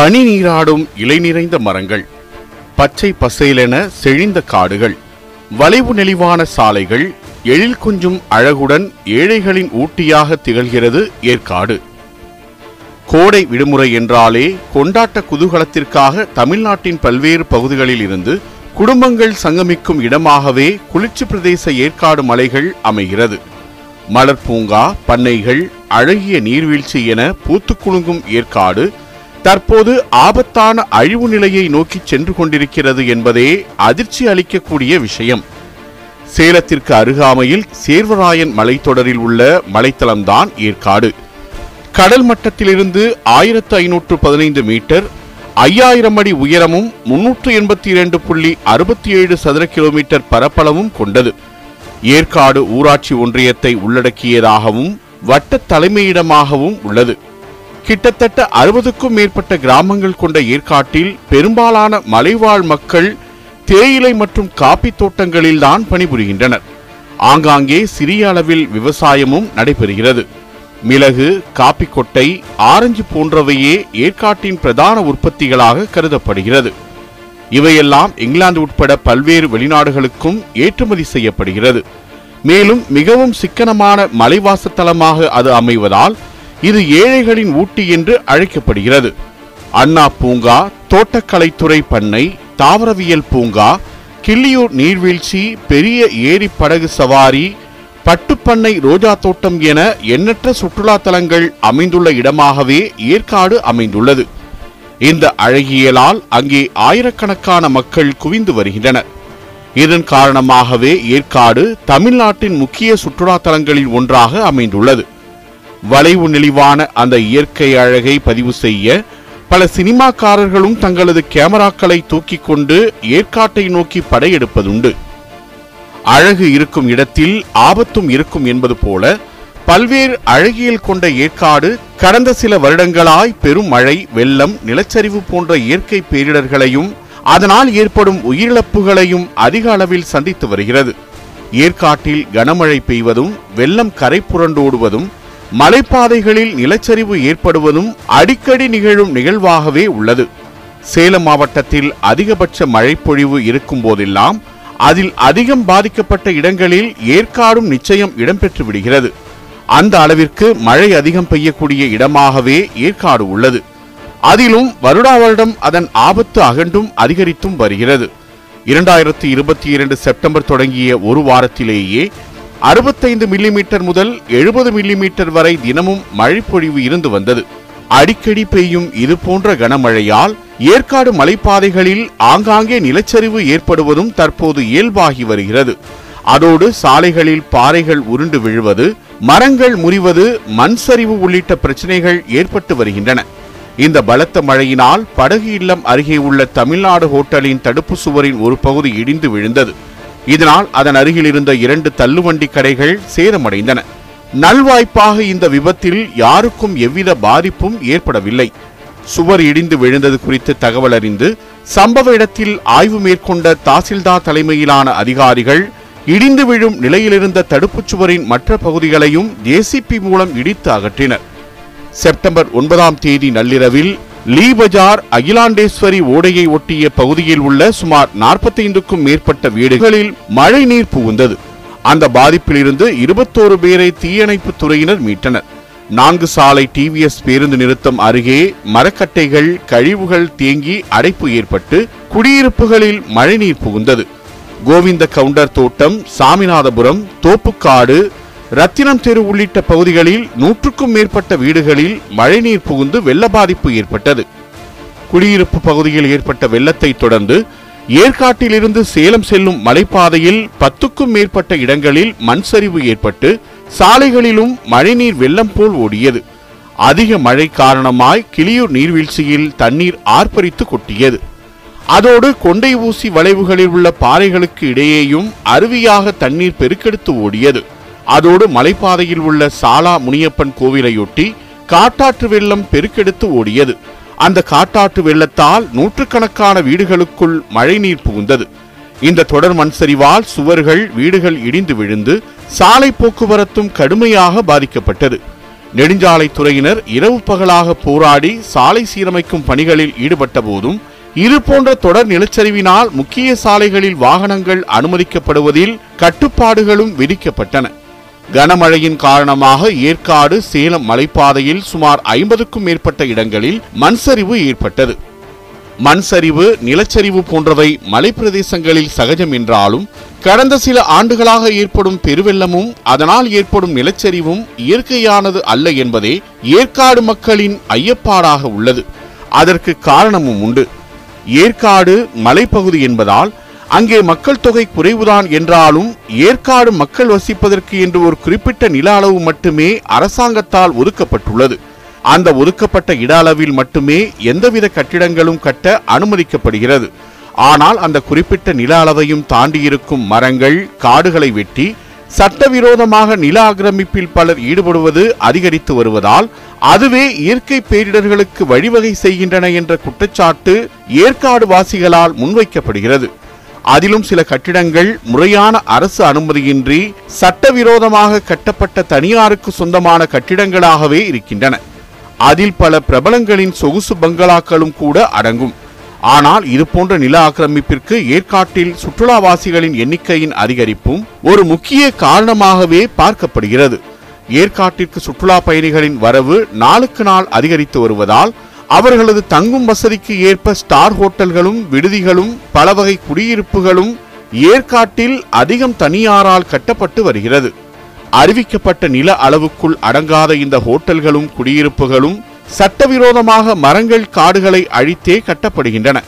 பனி நீராடும் இலை நிறைந்த மரங்கள் பச்சை பசையிலென செழிந்த காடுகள் வளைவு நெளிவான சாலைகள் எழில் கொஞ்சும் அழகுடன் ஏழைகளின் ஊட்டியாக திகழ்கிறது ஏற்காடு. கோடை விடுமுறை என்றாலே கொண்டாட்ட குதூகலத்திற்காக தமிழ்நாட்டின் பல்வேறு பகுதிகளில் இருந்து குடும்பங்கள் சங்கமிக்கும் இடமாகவே குளிர்ச்சி பிரதேச ஏற்காடு மலைகள் அமைகிறது. மலர் பூங்கா பண்ணைகள் அழகிய நீர்வீழ்ச்சி என பூத்துக்குலுங்கும் ஏற்காடு தற்போது ஆபத்தான அழிவு நிலையை நோக்கி சென்று கொண்டிருக்கிறது என்பதே அதிர்ச்சி அளிக்கக்கூடிய விஷயம். சேலத்திற்கு அருகாமையில் சேர்வராயன் மலைத்தொடரில் உள்ள மலைத்தளம்தான் ஏற்காடு. கடல் மட்டத்திலிருந்து ஆயிரத்து ஐநூற்று பதினைந்து மீட்டர் ஐயாயிரம் அடி உயரமும் முன்னூற்று எண்பத்தி இரண்டு புள்ளி அறுபத்தி ஏழு சதுர கிலோமீட்டர் பரப்பளவும் கொண்டது. ஏற்காடு ஊராட்சி ஒன்றியத்தை உள்ளடக்கியதாகவும் வட்ட தலைமையிடமாகவும் உள்ளது. கிட்டத்தட்ட அறுபதுக்கும் மேற்பட்ட கிராமங்கள் கொண்ட ஏற்காட்டில் பெரும்பாலான மலைவாழ் மக்கள் தேயிலை மற்றும் காப்பி தோட்டங்களில்தான் பணிபுரிகின்றனர். ஆங்காங்கே சிறிய அளவில் விவசாயமும் நடைபெறுகிறது. மிளகு காப்பி கொட்டை ஆரஞ்சு போன்றவையே ஏற்காட்டின் பிரதான உற்பத்திகளாக கருதப்படுகிறது. இவையெல்லாம் இங்கிலாந்து உட்பட பல்வேறு வெளிநாடுகளுக்கும் ஏற்றுமதி செய்யப்படுகிறது. மேலும் மிகவும் சிக்கனமான மலைவாசத்தலமாக அது அமைவதால் இது ஏழைகளின் ஊட்டி என்று அழைக்கப்படுகிறது. அண்ணா பூங்கா தோட்டக்கலைத்துறை பண்ணை தாவரவியல் பூங்கா கிள்ளியூர் நீர்வீழ்ச்சி பெரிய ஏரி படகு சவாரி பட்டுப்பண்ணை ரோஜா தோட்டம் என எண்ணற்ற சுற்றுலா தலங்கள் அமைந்துள்ள இடமாகவே ஏற்காடு அமைந்துள்ளது. இந்த அழகியலால் அங்கே ஆயிரக்கணக்கான மக்கள் குவிந்து வருகின்றனர். இதன் காரணமாகவே ஏற்காடு தமிழ்நாட்டின் முக்கிய சுற்றுலா தலங்களில் ஒன்றாக அமைந்துள்ளது. வளைவு நெளிவான அந்த இயற்கை அழகை பதிவு செய்ய பல சினிமாக்காரர்களும் தங்களது கேமராக்களை தூக்கிக் கொண்டு ஏற்காட்டை நோக்கி படையெடுப்பதுண்டு. அழகு இருக்கும் இடத்தில் ஆபத்தும் இருக்கும் என்பது போல பல்வேறு அழகியல் கொண்ட ஏற்காடு கடந்த சில வருடங்களாய் பெரும் மழை வெள்ளம் நிலச்சரிவு போன்ற இயற்கை பேரிடர்களையும் அதனால் ஏற்படும் உயிரிழப்புகளையும் அதிக அளவில் சந்தித்து வருகிறது. ஏற்காட்டில் கனமழை பெய்வதும் வெள்ளம் கரை புரண்டோடுவதும் மலைப்பாதைகளில் நிலச்சரிவு ஏற்படுவதும் அடிக்கடி நிகழும் நிகழ்வாகவே உள்ளது. சேலம் மாவட்டத்தில் அதிகபட்ச மழைப்பொழிவு இருக்கும் போதெல்லாம் அதில் அதிகம் பாதிக்கப்பட்ட இடங்களில் ஏற்காடும் நிச்சயம் இடம்பெற்று விடுகிறது. அந்த அளவிற்கு மழை அதிகம் பெய்யக்கூடிய இடமாகவே ஏற்காடு உள்ளது. அதிலும் வருடா வருடம் அதன் ஆபத்து அகண்டும் அதிகரித்தும் வருகிறது. இரண்டாயிரத்தி இருபத்தி இரண்டு செப்டம்பர் தொடங்கிய ஒரு வாரத்திலேயே அறுபத்தைந்து மில்லிமீட்டர் முதல் எழுபது மில்லிமீட்டர் வரை தினமும் மழைப்பொழிவு இருந்து வந்தது. அடிக்கடி பெய்யும் இது போன்ற கனமழையால் ஏற்காடு மலைப்பாதைகளில் ஆங்காங்கே நிலச்சரிவு ஏற்படுவதும் தற்போது இயல்பாகி வருகிறது. அதோடு சாலைகளில் பாறைகள் உருண்டு விழுவது மரங்கள் முறிவது மண் சரிவு உள்ளிட்ட பிரச்சனைகள் ஏற்பட்டு வருகின்றன. இந்த பலத்த மழையினால் படகு இல்லம் அருகே உள்ள தமிழ்நாடு ஹோட்டலின் தடுப்பு சுவரின் ஒரு பகுதி இடிந்து விழுந்தது. இதனால் அதன் அருகில் இருந்த இரண்டு தள்ளுவண்டி கடைகள் சேதமடைந்தன. நல்வாய்ப்பாக இந்த விபத்தில் யாருக்கும் எவ்வித பாதிப்பும் ஏற்படவில்லை. சுவர் இடிந்து விழுந்தது குறித்து தகவல் அறிந்து சம்பவ இடத்தில் ஆய்வு மேற்கொண்ட தாசில்தார் தலைமையிலான அதிகாரிகள் இடிந்து விழும் நிலையிலிருந்த தடுப்புச் சுவரின் மற்ற பகுதிகளையும் ஜேசிபி மூலம் இடித்து அகற்றினர். செப்டம்பர் ஒன்பதாம் தேதி நள்ளிரவில் லீ பஜார் அகிலாண்டேஸ்வரி ஓடையை ஒட்டிய பகுதியில் உள்ள சுமார் நாற்பத்தைந்துக்கும் மேற்பட்ட வீடுகளில் மழை நீர் புகுந்தது. அந்த பாதிப்பிலிருந்து இருபத்தோரு பேரை தீயணைப்பு துறையினர் மீட்டனர். நான்கு சாலை டிவிஎஸ் பேருந்து நிறுத்தம் அருகே மரக்கட்டைகள் கழிவுகள் தேங்கி அடைப்பு ஏற்பட்டு குடியிருப்புகளில் மழைநீர் புகுந்தது. கோவிந்த கவுண்டர் தோட்டம் சாமிநாதபுரம் தோப்புக்காடு ரத்தினம் தெரு உள்ளிட்ட பகுதிகளில் நூற்றுக்கும் மேற்பட்ட வீடுகளில் மழைநீர் புகுந்து வெள்ள பாதிப்பு ஏற்பட்டது. குடியிருப்பு பகுதியில் ஏற்பட்ட வெள்ளத்தை தொடர்ந்து ஏற்காட்டிலிருந்து சேலம் செல்லும் மலைப்பாதையில் பத்துக்கும் மேற்பட்ட இடங்களில் மண் சரிவு ஏற்பட்டு சாலைகளிலும் மழைநீர் வெள்ளம் போல் ஓடியது. அதிக மழை காரணமாய் கிளியூர் நீர்வீழ்ச்சியில் தண்ணீர் ஆர்ப்பரித்து கொட்டியது. அதோடு கொண்டை ஊசி வளைவுகளில் உள்ள பாறைகளுக்கு இடையேயும் அருவியாக தண்ணீர் பெருக்கெடுத்து ஓடியது. அதோடு மலைப்பாதையில் உள்ள சாலா முனியப்பன் கோவிலையொட்டி காட்டாற்று வெள்ளம் பெருக்கெடுத்து ஓடியது. அந்த காட்டாற்று வெள்ளத்தால் நூற்றுக்கணக்கான வீடுகளுக்குள் மழைநீர் புகுந்தது. இந்த தொடர் மண் சரிவால் சுவர்கள் வீடுகள் இடிந்து விழுந்து சாலை போக்குவரத்தும் கடுமையாக பாதிக்கப்பட்டது. நெடுஞ்சாலைத்துறையினர் இரவு பகலாக போராடி சாலை சீரமைக்கும் பணிகளில் ஈடுபட்ட போதும் இது போன்ற தொடர் நிலச்சரிவினால் முக்கிய சாலைகளில் வாகனங்கள் அனுமதிக்கப்படுவதில் கட்டுப்பாடுகளும் விதிக்கப்பட்டன. கனமழையின் காரணமாக ஏற்காடு சேலம் மலைப்பாதையில் சுமார் ஐம்பதுக்கும் மேற்பட்ட இடங்களில் மண் சரிவு ஏற்பட்டது. மண் சரிவு நிலச்சரிவு போன்றவை மலைப்பிரதேசங்களில் சகஜம் என்றாலும் கடந்த சில ஆண்டுகளாக ஏற்படும் பெருவெள்ளமும் அதனால் ஏற்படும் நிலச்சரிவும் இயற்கையானது அல்ல என்பதே ஏற்காடு மக்களின் ஐயப்பாடாக உள்ளது. அதற்கு காரணமும் உண்டு. ஏற்காடு மலைப்பகுதி என்பதால் அங்கே மக்கள் தொகை குறைவுதான் என்றாலும் ஏற்காடு மக்கள் வசிப்பதற்கு என்று ஒரு குறிப்பிட்ட நில அளவு மட்டுமே அரசாங்கத்தால் ஒதுக்கப்பட்டுள்ளது. அந்த ஒதுக்கப்பட்ட இட அளவில் மட்டுமே எந்தவித கட்டிடங்களும் கட்ட அனுமதிக்கப்படுகிறது. ஆனால் அந்த குறிப்பிட்ட நில அளவையும் தாண்டியிருக்கும் மரங்கள் காடுகளை வெட்டி சட்டவிரோதமாக நில ஆக்கிரமிப்பில் பலர் ஈடுபடுவது அதிகரித்து வருவதால் அதுவே இயற்கை பேரிடர்களுக்கு வழிவகை செய்கின்றன என்ற குற்றச்சாட்டு ஏற்காடு வாசிகளால் முன்வைக்கப்படுகிறது. அதிலும் சில கட்டிடங்கள் முறையான அரசு அனுமதியின்றி சட்டவிரோதமாக கட்டப்பட்ட தனியாருக்கு சொந்தமான கட்டிடங்களாகவே இருக்கின்றன. அதில் பல பிரபலங்களின் சொகுசு பங்களாக்களும் கூட அடங்கும். ஆனால் இதுபோன்ற நில ஆக்கிரமிப்பிற்கு ஏற்காட்டில் சுற்றுலாவாசிகளின் எண்ணிக்கையின் அதிகரிப்பும் ஒரு முக்கிய காரணமாகவே பார்க்கப்படுகிறது. ஏற்காட்டிற்கு சுற்றுலா பயணிகளின் வரவு நாளுக்கு நாள் அதிகரித்து வருவதால் அவர்களது தங்கும் வசதிக்கு ஏற்ப ஸ்டார் ஹோட்டல்களும் விடுதிகளும் பல வகை குடியிருப்புகளும் ஏற்காட்டில் அதிகம் தனியாரால் கட்டப்பட்டு வருகிறது. அறிவிக்கப்பட்ட நில அளவுக்குள் அடங்காத இந்த ஹோட்டல்களும் குடியிருப்புகளும் சட்டவிரோதமாக மரங்கள் காடுகளை அழித்தே கட்டப்படுகின்றன.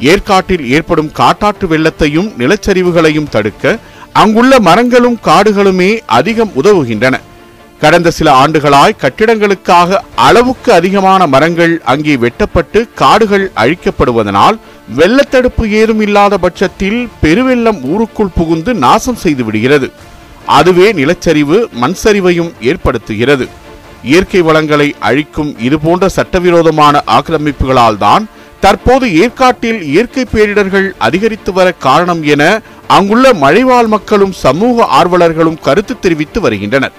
ஏற்காட்டில் ஏற்படும் காட்டாற்று வெள்ளத்தையும் நிலச்சரிவுகளையும் தடுக்க அங்குள்ள மரங்களும் காடுகளுமே அதிகம் உதவுகின்றன. கடந்த சில ஆண்டுகளாய் கட்டிடங்களுக்காக அளவுக்கு அதிகமான மரங்கள் அங்கே வெட்டப்பட்டு காடுகள் அழிக்கப்படுவதனால் வெள்ளத்தடுப்பு ஏதும் இல்லாத பட்சத்தில் பெருவெள்ளம் ஊருக்குள் புகுந்து நாசம் செய்து விடுகிறது. அதுவே நிலச்சரிவு மண் சரிவையும் ஏற்படுத்துகிறது. இயற்கை வளங்களை அழிக்கும் இதுபோன்ற சட்டவிரோதமான ஆக்கிரமிப்புகளால் தான் தற்போது ஏற்காட்டில் இயற்கை பேரிடர்கள் அதிகரித்து வர காரணம் என அங்குள்ள மழைவாழ் மக்களும் சமூக ஆர்வலர்களும் கருத்து தெரிவித்து வருகின்றனர்.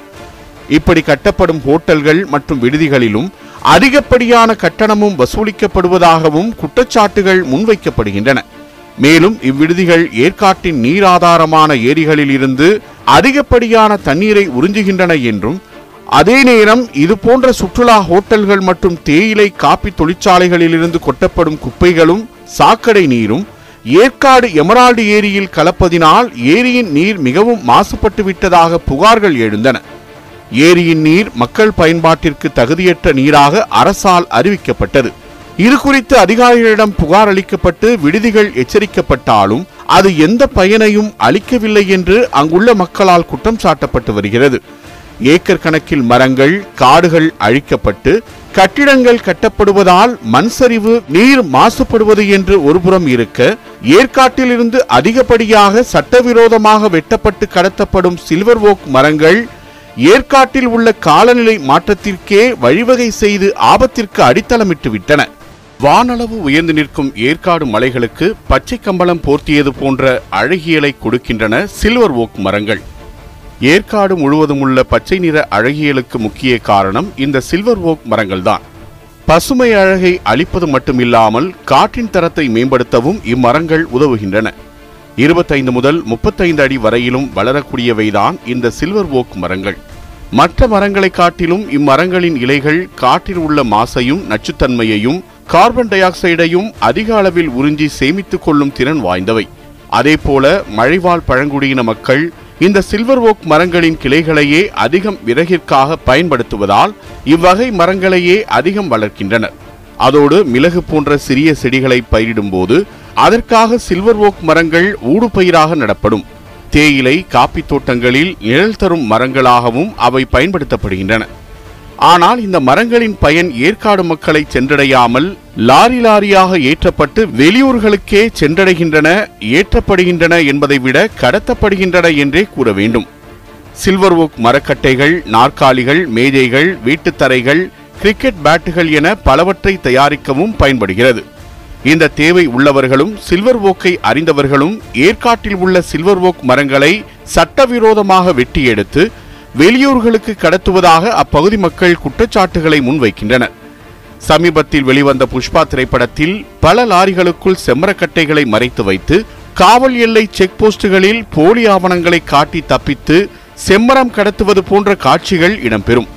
இப்படி கட்டப்படும் ஹோட்டல்கள் மற்றும் விடுதிகளிலும் அதிகப்படியான கட்டணமும் வசூலிக்கப்படுவதாகவும் குற்றச்சாட்டுகள் முன்வைக்கப்படுகின்றன. மேலும் இவ்விடுதிகள் ஏற்காட்டின் நீராதாரமான ஏரிகளில் இருந்து அதிகப்படியான தண்ணீரை உறிஞ்சுகின்றன என்றும் அதே நேரம் இது போன்ற சுற்றுலா ஹோட்டல்கள் மற்றும் தேயிலை காப்பி தொழிற்சாலைகளிலிருந்து கொட்டப்படும் குப்பைகளும் சாக்கடை நீரும் ஏற்காடு எமரால்டு ஏரியில் கலப்பதினால் ஏரியின் நீர் மிகவும் மாசுபட்டு விட்டதாக புகார்கள் எழுந்தன. ஏரியின் நீர் மக்கள் பயன்பாட்டிற்கு தகுதியற்ற நீராக அரசால் அறிவிக்கப்பட்டது. இது குறித்து அதிகாரிகளிடம் புகார் அளிக்கப்பட்டு விடுதிகள் எச்சரிக்கப்பட்டாலும் அது எந்த பயனையும் அளிக்கவில்லை என்று அங்குள்ள மக்களால் குற்றம் சாட்டப்பட்டு வருகிறது. ஏக்கர் கணக்கில் மரங்கள் காடுகள் அழிக்கப்பட்டு கட்டிடங்கள் கட்டப்படுவதால் மண் சரிவு நீர் மாசுபடுவது என்று ஒருபுறம் இருக்க ஏற்காட்டிலிருந்து அதிகப்படியாக சட்டவிரோதமாக வெட்டப்பட்டு கடத்தப்படும் சில்வர் ஓக் மரங்கள் ஏற்காட்டில் உள்ள காலநிலை மாற்றத்திற்கே வழிவகை செய்து ஆபத்திற்கு அடித்தளமிட்டு விட்டன வானளவு உயர்ந்து நிற்கும் ஏற்காடு மலைகளுக்கு பச்சை கம்பளம் போர்த்தியது போன்ற அழகியலை கொடுக்கின்றன சில்வர் ஓக் மரங்கள். ஏற்காடு முழுவதும் உள்ள பச்சை நிற அழகியலுக்கு முக்கிய காரணம் இந்த சில்வர் ஓக் மரங்கள்தான். பசுமை அழகை அளிப்பது மட்டுமில்லாமல் காற்றின் தரத்தை மேம்படுத்தவும் இம்மரங்கள் உதவுகின்றன. இருபத்தைந்து முதல் முப்பத்தைந்து அடி வரையிலும் வளரக்கூடியவைதான் இந்த சில்வர் ஓக் மரங்கள். மற்ற மரங்களை காட்டிலும் இம்மரங்களின் இலைகள் காற்றில் உள்ள மாசையும் நச்சுத்தன்மையையும் கார்பன் டை ஆக்சைடையும் அதிக அளவில் உறிஞ்சி சேமித்துக் கொள்ளும் திறன் வாய்ந்தவை. அதேபோல மழைவாழ் பழங்குடியின மக்கள் இந்த சில்வர் ஓக் மரங்களின் கிளைகளையே அதிகம் விறகிற்காக பயன்படுத்துவதால் இவ்வகை மரங்களையே அதிகம் வளர்க்கின்றனர். அதோடு மிளகு போன்ற சிறிய செடிகளை பயிரிடும்போது அதற்காக சில்வர் ஓக் மரங்கள் ஊடுபயிராக நடப்படும். தேயிலை காப்பி தோட்டங்களில் நிழல் தரும் மரங்களாகவும் அவை பயன்படுத்தப்படுகின்றன. ஆனால் இந்த மரங்களின் பயன் ஏற்காடு மக்களை சென்றடையாமல் லாரி லாரியாக ஏற்றப்பட்டு வெளியூர்களுக்கே சென்றடைகின்றன ஏற்றப்படுகின்றன என்பதை விட கடத்தப்படுகின்றன என்றே கூற வேண்டும். சில்வர் ஓக் மரக்கட்டைகள் நாற்காலிகள் மேஜைகள் வீட்டுத் தரைகள் கிரிக்கெட் பேட்டுகள் என பலவற்றை தயாரிக்கவும் பயன்படுகிறது. இந்த தேவை உள்ளவர்களும் சில்வர் ஓக்கை அறிந்தவர்களும் ஏற்காட்டில் உள்ள சில்வர் ஓக் மரங்களை சட்டவிரோதமாக வெட்டி எடுத்து வெளியூர்களுக்கு கடத்துவதாக அப்பகுதி மக்கள் குற்றச்சாட்டுகளை முன்வைக்கின்றனர். சமீபத்தில் வெளிவந்த புஷ்பா திரைப்படத்தில் பல லாரிகளுக்குள் செம்மரக்கட்டைகளை மறைத்து வைத்து காவல் எல்லை செக் போஸ்டுகளில் போலி ஆவணங்களை காட்டி தப்பித்து செம்மரம் கடத்துவது போன்ற காட்சிகள் இடம்பெறும்.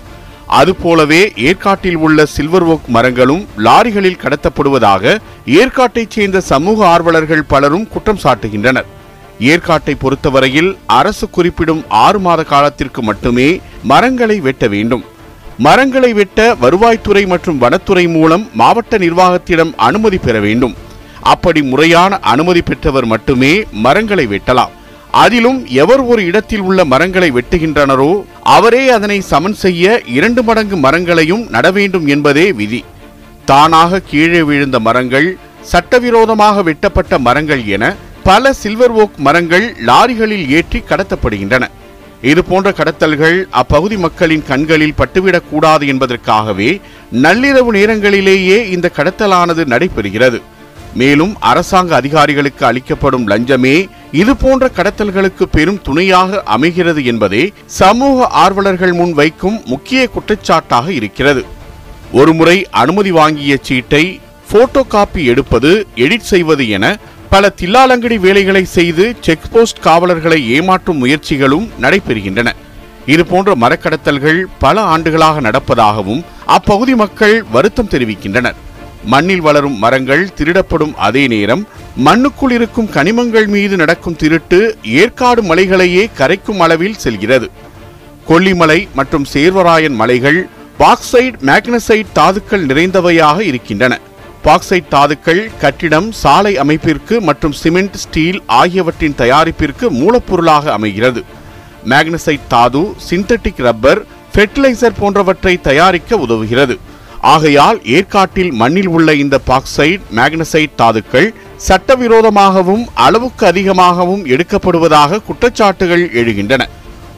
அதுபோலவே ஏற்காட்டில் உள்ள சில்வர் ஓக் மரங்களும் லாரிகளில் கடத்தப்படுவதாக ஏற்காட்டைச் சேர்ந்த சமூக ஆர்வலர்கள் பலரும் குற்றம் சாட்டுகின்றனர். ஏற்காட்டை பொறுத்தவரையில் அரசு குறிப்பிடும் ஆறு மாத காலத்திற்கு மட்டுமே மரங்களை வெட்ட வேண்டும். மரங்களை வெட்ட வருவாய்த்துறை மற்றும் வனத்துறை மூலம் மாவட்ட நிர்வாகத்திடம் அனுமதி பெற வேண்டும். அப்படி முறையான அனுமதி பெற்றவர் மட்டுமே மரங்களை வெட்டலாம். அதிலும் எவர் ஒரு இடத்தில் உள்ள மரங்களை வெட்டுகின்றனரோ அவரே அதனை சமன் செய்ய இரண்டு மடங்கு மரங்களையும் நட வேண்டும் என்பதே விதி. தானாக கீழே விழுந்த மரங்கள் சட்டவிரோதமாக வெட்டப்பட்ட மரங்கள் என பல சில்வர் ஓக் மரங்கள் லாரிகளில் ஏற்றி கடத்தப்படுகின்றன. இது போன்ற கடத்தல்கள் அப்பகுதி மக்களின் கண்களில் பட்டுவிடக் கூடாது என்பதற்காகவே நள்ளிரவு நேரங்களிலேயே இந்த கடத்தலானது நடைபெறுகிறது. மேலும் அரசாங்க அதிகாரிகளுக்கு அளிக்கப்படும் லஞ்சமே இதுபோன்ற கடத்தல்களுக்கு பெரும் துணையாக அமைகிறது என்பதே சமூக ஆர்வலர்கள் முன் வைக்கும் முக்கிய குற்றச்சாட்டாக இருக்கிறது. ஒருமுறை அனுமதி வாங்கிய சீட்டை போட்டோ காப்பி எடுப்பது எடிட் செய்வது என பல தில்லாலங்கடி வேலைகளை செய்து செக் போஸ்ட் காவலர்களை ஏமாற்றும் முயற்சிகளும் நடைபெறுகின்றன. இதுபோன்ற மரக்கடத்தல்கள் பல ஆண்டுகளாக நடப்பதாகவும் அப்பகுதி மக்கள் வருத்தம் தெரிவிக்கின்றனர். மண்ணில் வளரும் மரங்கள் திருடப்படும் அதே நேரம் மண்ணுக்குள் இருக்கும் கனிமங்கள் மீது நடக்கும் திருட்டு ஏற்காடு மலைகளையே கரைக்கும் அளவில் செல்கிறது. கொல்லிமலை மற்றும் சேர்வராயன் மலைகள் பாக்சைட் மேக்னசைட் தாதுக்கள் நிறைந்தவையாக இருக்கின்றன. பாக்சைட் தாதுக்கள் கட்டிடம் சாலை அமைப்பிற்கு மற்றும் சிமெண்ட் ஸ்டீல் ஆகியவற்றின் தயாரிப்பிற்கு மூலப்பொருளாக அமைகிறது. மேக்னசைட் தாது சிந்தட்டிக் ரப்பர் ஃபெர்டிலைசர் போன்றவற்றை தயாரிக்க உதவுகிறது. ஆகையால் ஏற்காட்டில் மண்ணில் உள்ள இந்த பாக்சைட் மேக்னசைட் தாதுக்கள் சட்டவிரோதமாகவும் அளவுக்கு அதிகமாகவும் எடுக்கப்படுவதாக குற்றச்சாட்டுகள் எழுகின்றன.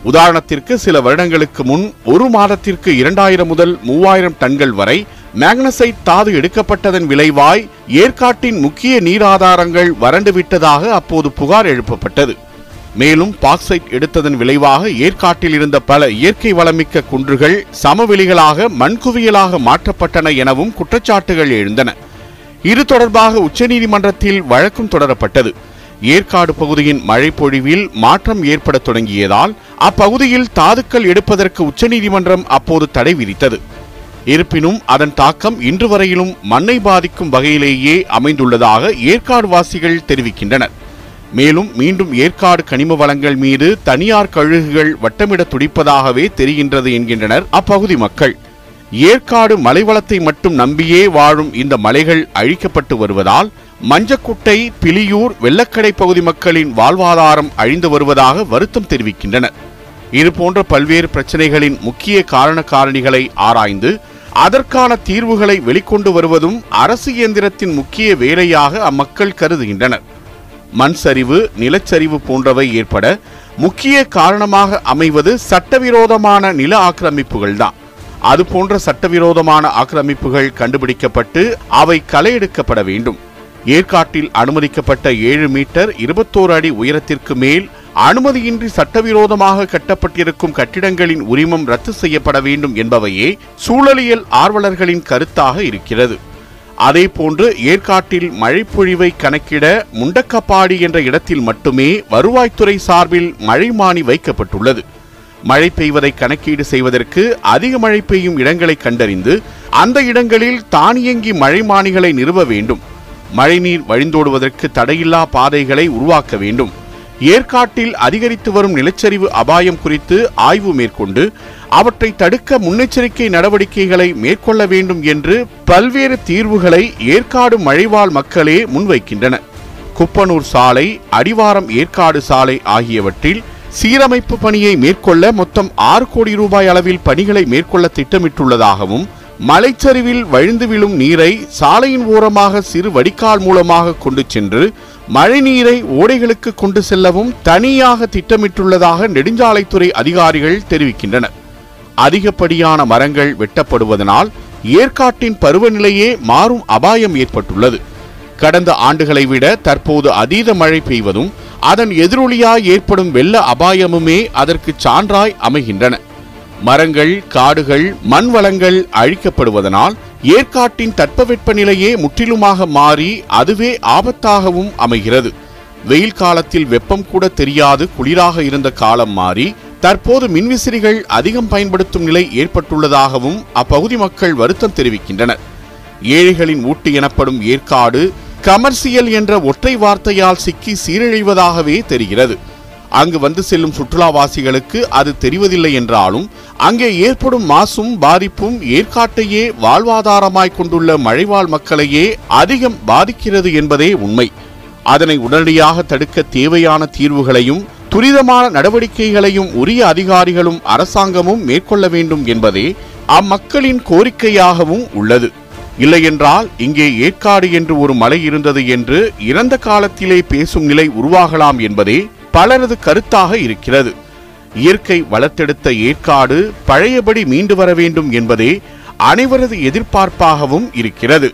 உதாரணத்திற்கு சில வருடங்களுக்கு முன் ஒரு மாதத்திற்கு இரண்டாயிரம் முதல் மூவாயிரம் டன்கள் வரை மேக்னசைட் தாது எடுக்கப்பட்டதன் விளைவாய் ஏற்காட்டின் முக்கிய நீராதாரங்கள் வறண்டுவிட்டதாக அப்போது புகார் எழுப்பப்பட்டது. மேலும் பாக்சைட் எடுத்ததன் விளைவாக ஏற்காட்டில் இருந்த பல இயற்கை வளமிக்க குன்றுகள் சமவெளிகளாக மண்குவியலாக மாற்றப்பட்டன எனவும் குற்றச்சாட்டுகள் எழுந்தன. இது தொடர்பாக உச்சநீதிமன்றத்தில் வழக்கும் தொடரப்பட்டது. ஏற்காடு பகுதியின் மழைப்பொழிவில் மாற்றம் ஏற்பட தொடங்கியதால் அப்பகுதியில் தாதுக்கள் எடுப்பதற்கு உச்சநீதிமன்றம் அப்போது தடை விதித்தது. இருப்பினும் அதன் தாக்கம் இன்று வரையிலும் மண்ணை பாதிக்கும் வகையிலேயே அமைந்துள்ளதாக ஏற்காடு வாசிகள் தெரிவிக்கின்றனர். மேலும் மீண்டும் ஏற்காடு கனிம வளங்கள் மீது தனியார் கழுகுகள் வட்டமிட துடிப்பதாகவே தெரிகின்றது என்கின்றனர் அப்பகுதி மக்கள். ஏற்காடு மலைவளத்தை மட்டும் நம்பியே வாழும் இந்த மலைகள் அழிக்கப்பட்டு வருவதால் மஞ்சக்குட்டை பிலியூர் வெள்ளக்கடை பகுதி மக்களின் வாழ்வாதாரம் அழிந்து வருவதாக வருத்தம் தெரிவிக்கின்றனர். இதுபோன்ற பல்வேறு பிரச்சனைகளின் முக்கிய காரண காரணிகளை ஆராய்ந்து அதற்கான தீர்வுகளை வெளிக்கொண்டு வருவதும் அரசு இயந்திரத்தின் முக்கிய வேலையாக அம்மக்கள் கருதுகின்றனர். மண் சரிவு நிலச்சரிவு போன்றவை ஏற்பட முக்கிய காரணமாக அமைவது சட்டவிரோதமான நில ஆக்கிரமிப்புகள்தான். அது போன்ற சட்டவிரோதமான ஆக்கிரமிப்புகள் கண்டுபிடிக்கப்பட்டு அவை களையெடுக்கப்பட வேண்டும். ஏற்காட்டில் அனுமதிக்கப்பட்ட ஏழு மீட்டர் இருபத்தோரு அடி உயரத்திற்கு மேல் அனுமதியின்றி சட்டவிரோதமாக கட்டப்பட்டிருக்கும் கட்டிடங்களின் உரிமம் ரத்து செய்யப்பட வேண்டும் என்பவையே சூழலியல் ஆர்வலர்களின் கருத்தாக இருக்கிறது. அதே போன்று ஏற்காட்டில் மழைப்பொழிவை கணக்கிட முண்டக்கப்பாடி என்ற இடத்தில் மட்டுமே வருவாய்த்துறை சார்பில் மழைமானி வைக்கப்பட்டுள்ளது. மழை பெய்வதை கணக்கீடு செய்வதற்கு அதிக மழை பெய்யும் இடங்களை கண்டறிந்து அந்த இடங்களில் தானியங்கி மழைமானிகளை நிறுவ வேண்டும். மழைநீர் வழிந்தோடுவதற்கு தடையில்லா பாதைகளை உருவாக்க வேண்டும். ஏற்காட்டில் அதிகரித்து வரும் நிலச்சரிவு அபாயம் குறித்து ஆய்வு மேற்கொண்டு அவற்றை தடுக்க முன்னெச்சரிக்கை நடவடிக்கைகளை மேற்கொள்ள வேண்டும் என்று பல்வேறு தீர்வுகளை ஏற்காடு மழைவாழ் மக்களே முன்வைக்கின்றனர். குப்பனூர் சாலை அடிவாரம் ஏற்காடு சாலை ஆகியவற்றில் சீரமைப்பு பணியை மேற்கொள்ள மொத்தம் ஆறு கோடி ரூபாய் அளவில் பணிகளை மேற்கொள்ள திட்டமிட்டுள்ளதாகவும் மலைச்சரிவில் வழிந்து விழும் நீரை சாலையின் ஓரமாக சிறு வடிகால் மூலமாக கொண்டு சென்று மழைநீரை ஓடைகளுக்கு கொண்டு செல்லவும் தனியாக திட்டமிட்டுள்ளதாக நெடுஞ்சாலைத்துறை அதிகாரிகள் தெரிவிக்கின்றனர். அதிகப்படியான மரங்கள் வெட்டப்படுவதனால் ஏற்காட்டின் பருவநிலையே மாறும் அபாயம் ஏற்பட்டுள்ளது. கடந்த ஆண்டுகளை விட தற்போது அதீத மழை பெய்வதும் அதன் எதிரொலியாய் ஏற்படும் வெள்ள அபாயமுமே அதற்கு சான்றாய் அமைகின்றன. மரங்கள் காடுகள் மண் வளங்கள் அழிக்கப்படுவதனால் ஏற்காட்டின் தட்பவெப்பநிலையே முற்றிலுமாக மாறி அதுவே ஆபத்தாகவும் அமைகிறது. வெயில் காலத்தில் வெப்பம் கூட தெரியாது குளிராக இருந்த காலம் மாறி தற்போது மின்விசிறிகள் அதிகம் பயன்படுத்தும் நிலை ஏற்பட்டுள்ளதாகவும் அப்பகுதி மக்கள் வருத்தம் தெரிவிக்கின்றனர். ஏழைகளின் ஊட்டி எனப்படும் ஏற்காடு கமர்சியல் என்ற ஒற்றை வார்த்தையால் சிக்கி சீரழிவதாகவே தெரிகிறது. அங்கு வந்து செல்லும் சுற்றுலாவாசிகளுக்கு அது தெரிவதில்லை என்றாலும் அங்கே ஏற்படும் மாசும் பாதிப்பும் ஏற்காட்டையே வாழ்வாதாரமாய் கொண்டுள்ள மழைவாழ் மக்களையே அதிகம் பாதிக்கிறது என்பதே உண்மை. அதனை உடனடியாக தடுக்க தேவையான தீர்வுகளையும் துரிதமான நடவடிக்கைகளையும் உரிய அதிகாரிகளும் அரசாங்கமும் மேற்கொள்ள வேண்டும் என்பதே அம்மக்களின் கோரிக்கையாகவும் உள்ளது. இல்லையென்றால் இங்கே ஏற்காடு என்று ஒரு மலை இருந்தது என்று இறந்த காலத்திலே பேசும் நிலை உருவாகலாம் என்பதே பலரது கருத்தாக இருக்கிறது. இயற்கை வளர்த்தெடுத்த ஏற்காடு பழையபடி மீண்டு வர வேண்டும் என்பதே அனைவரது எதிர்பார்ப்பாகவும் இருக்கிறது.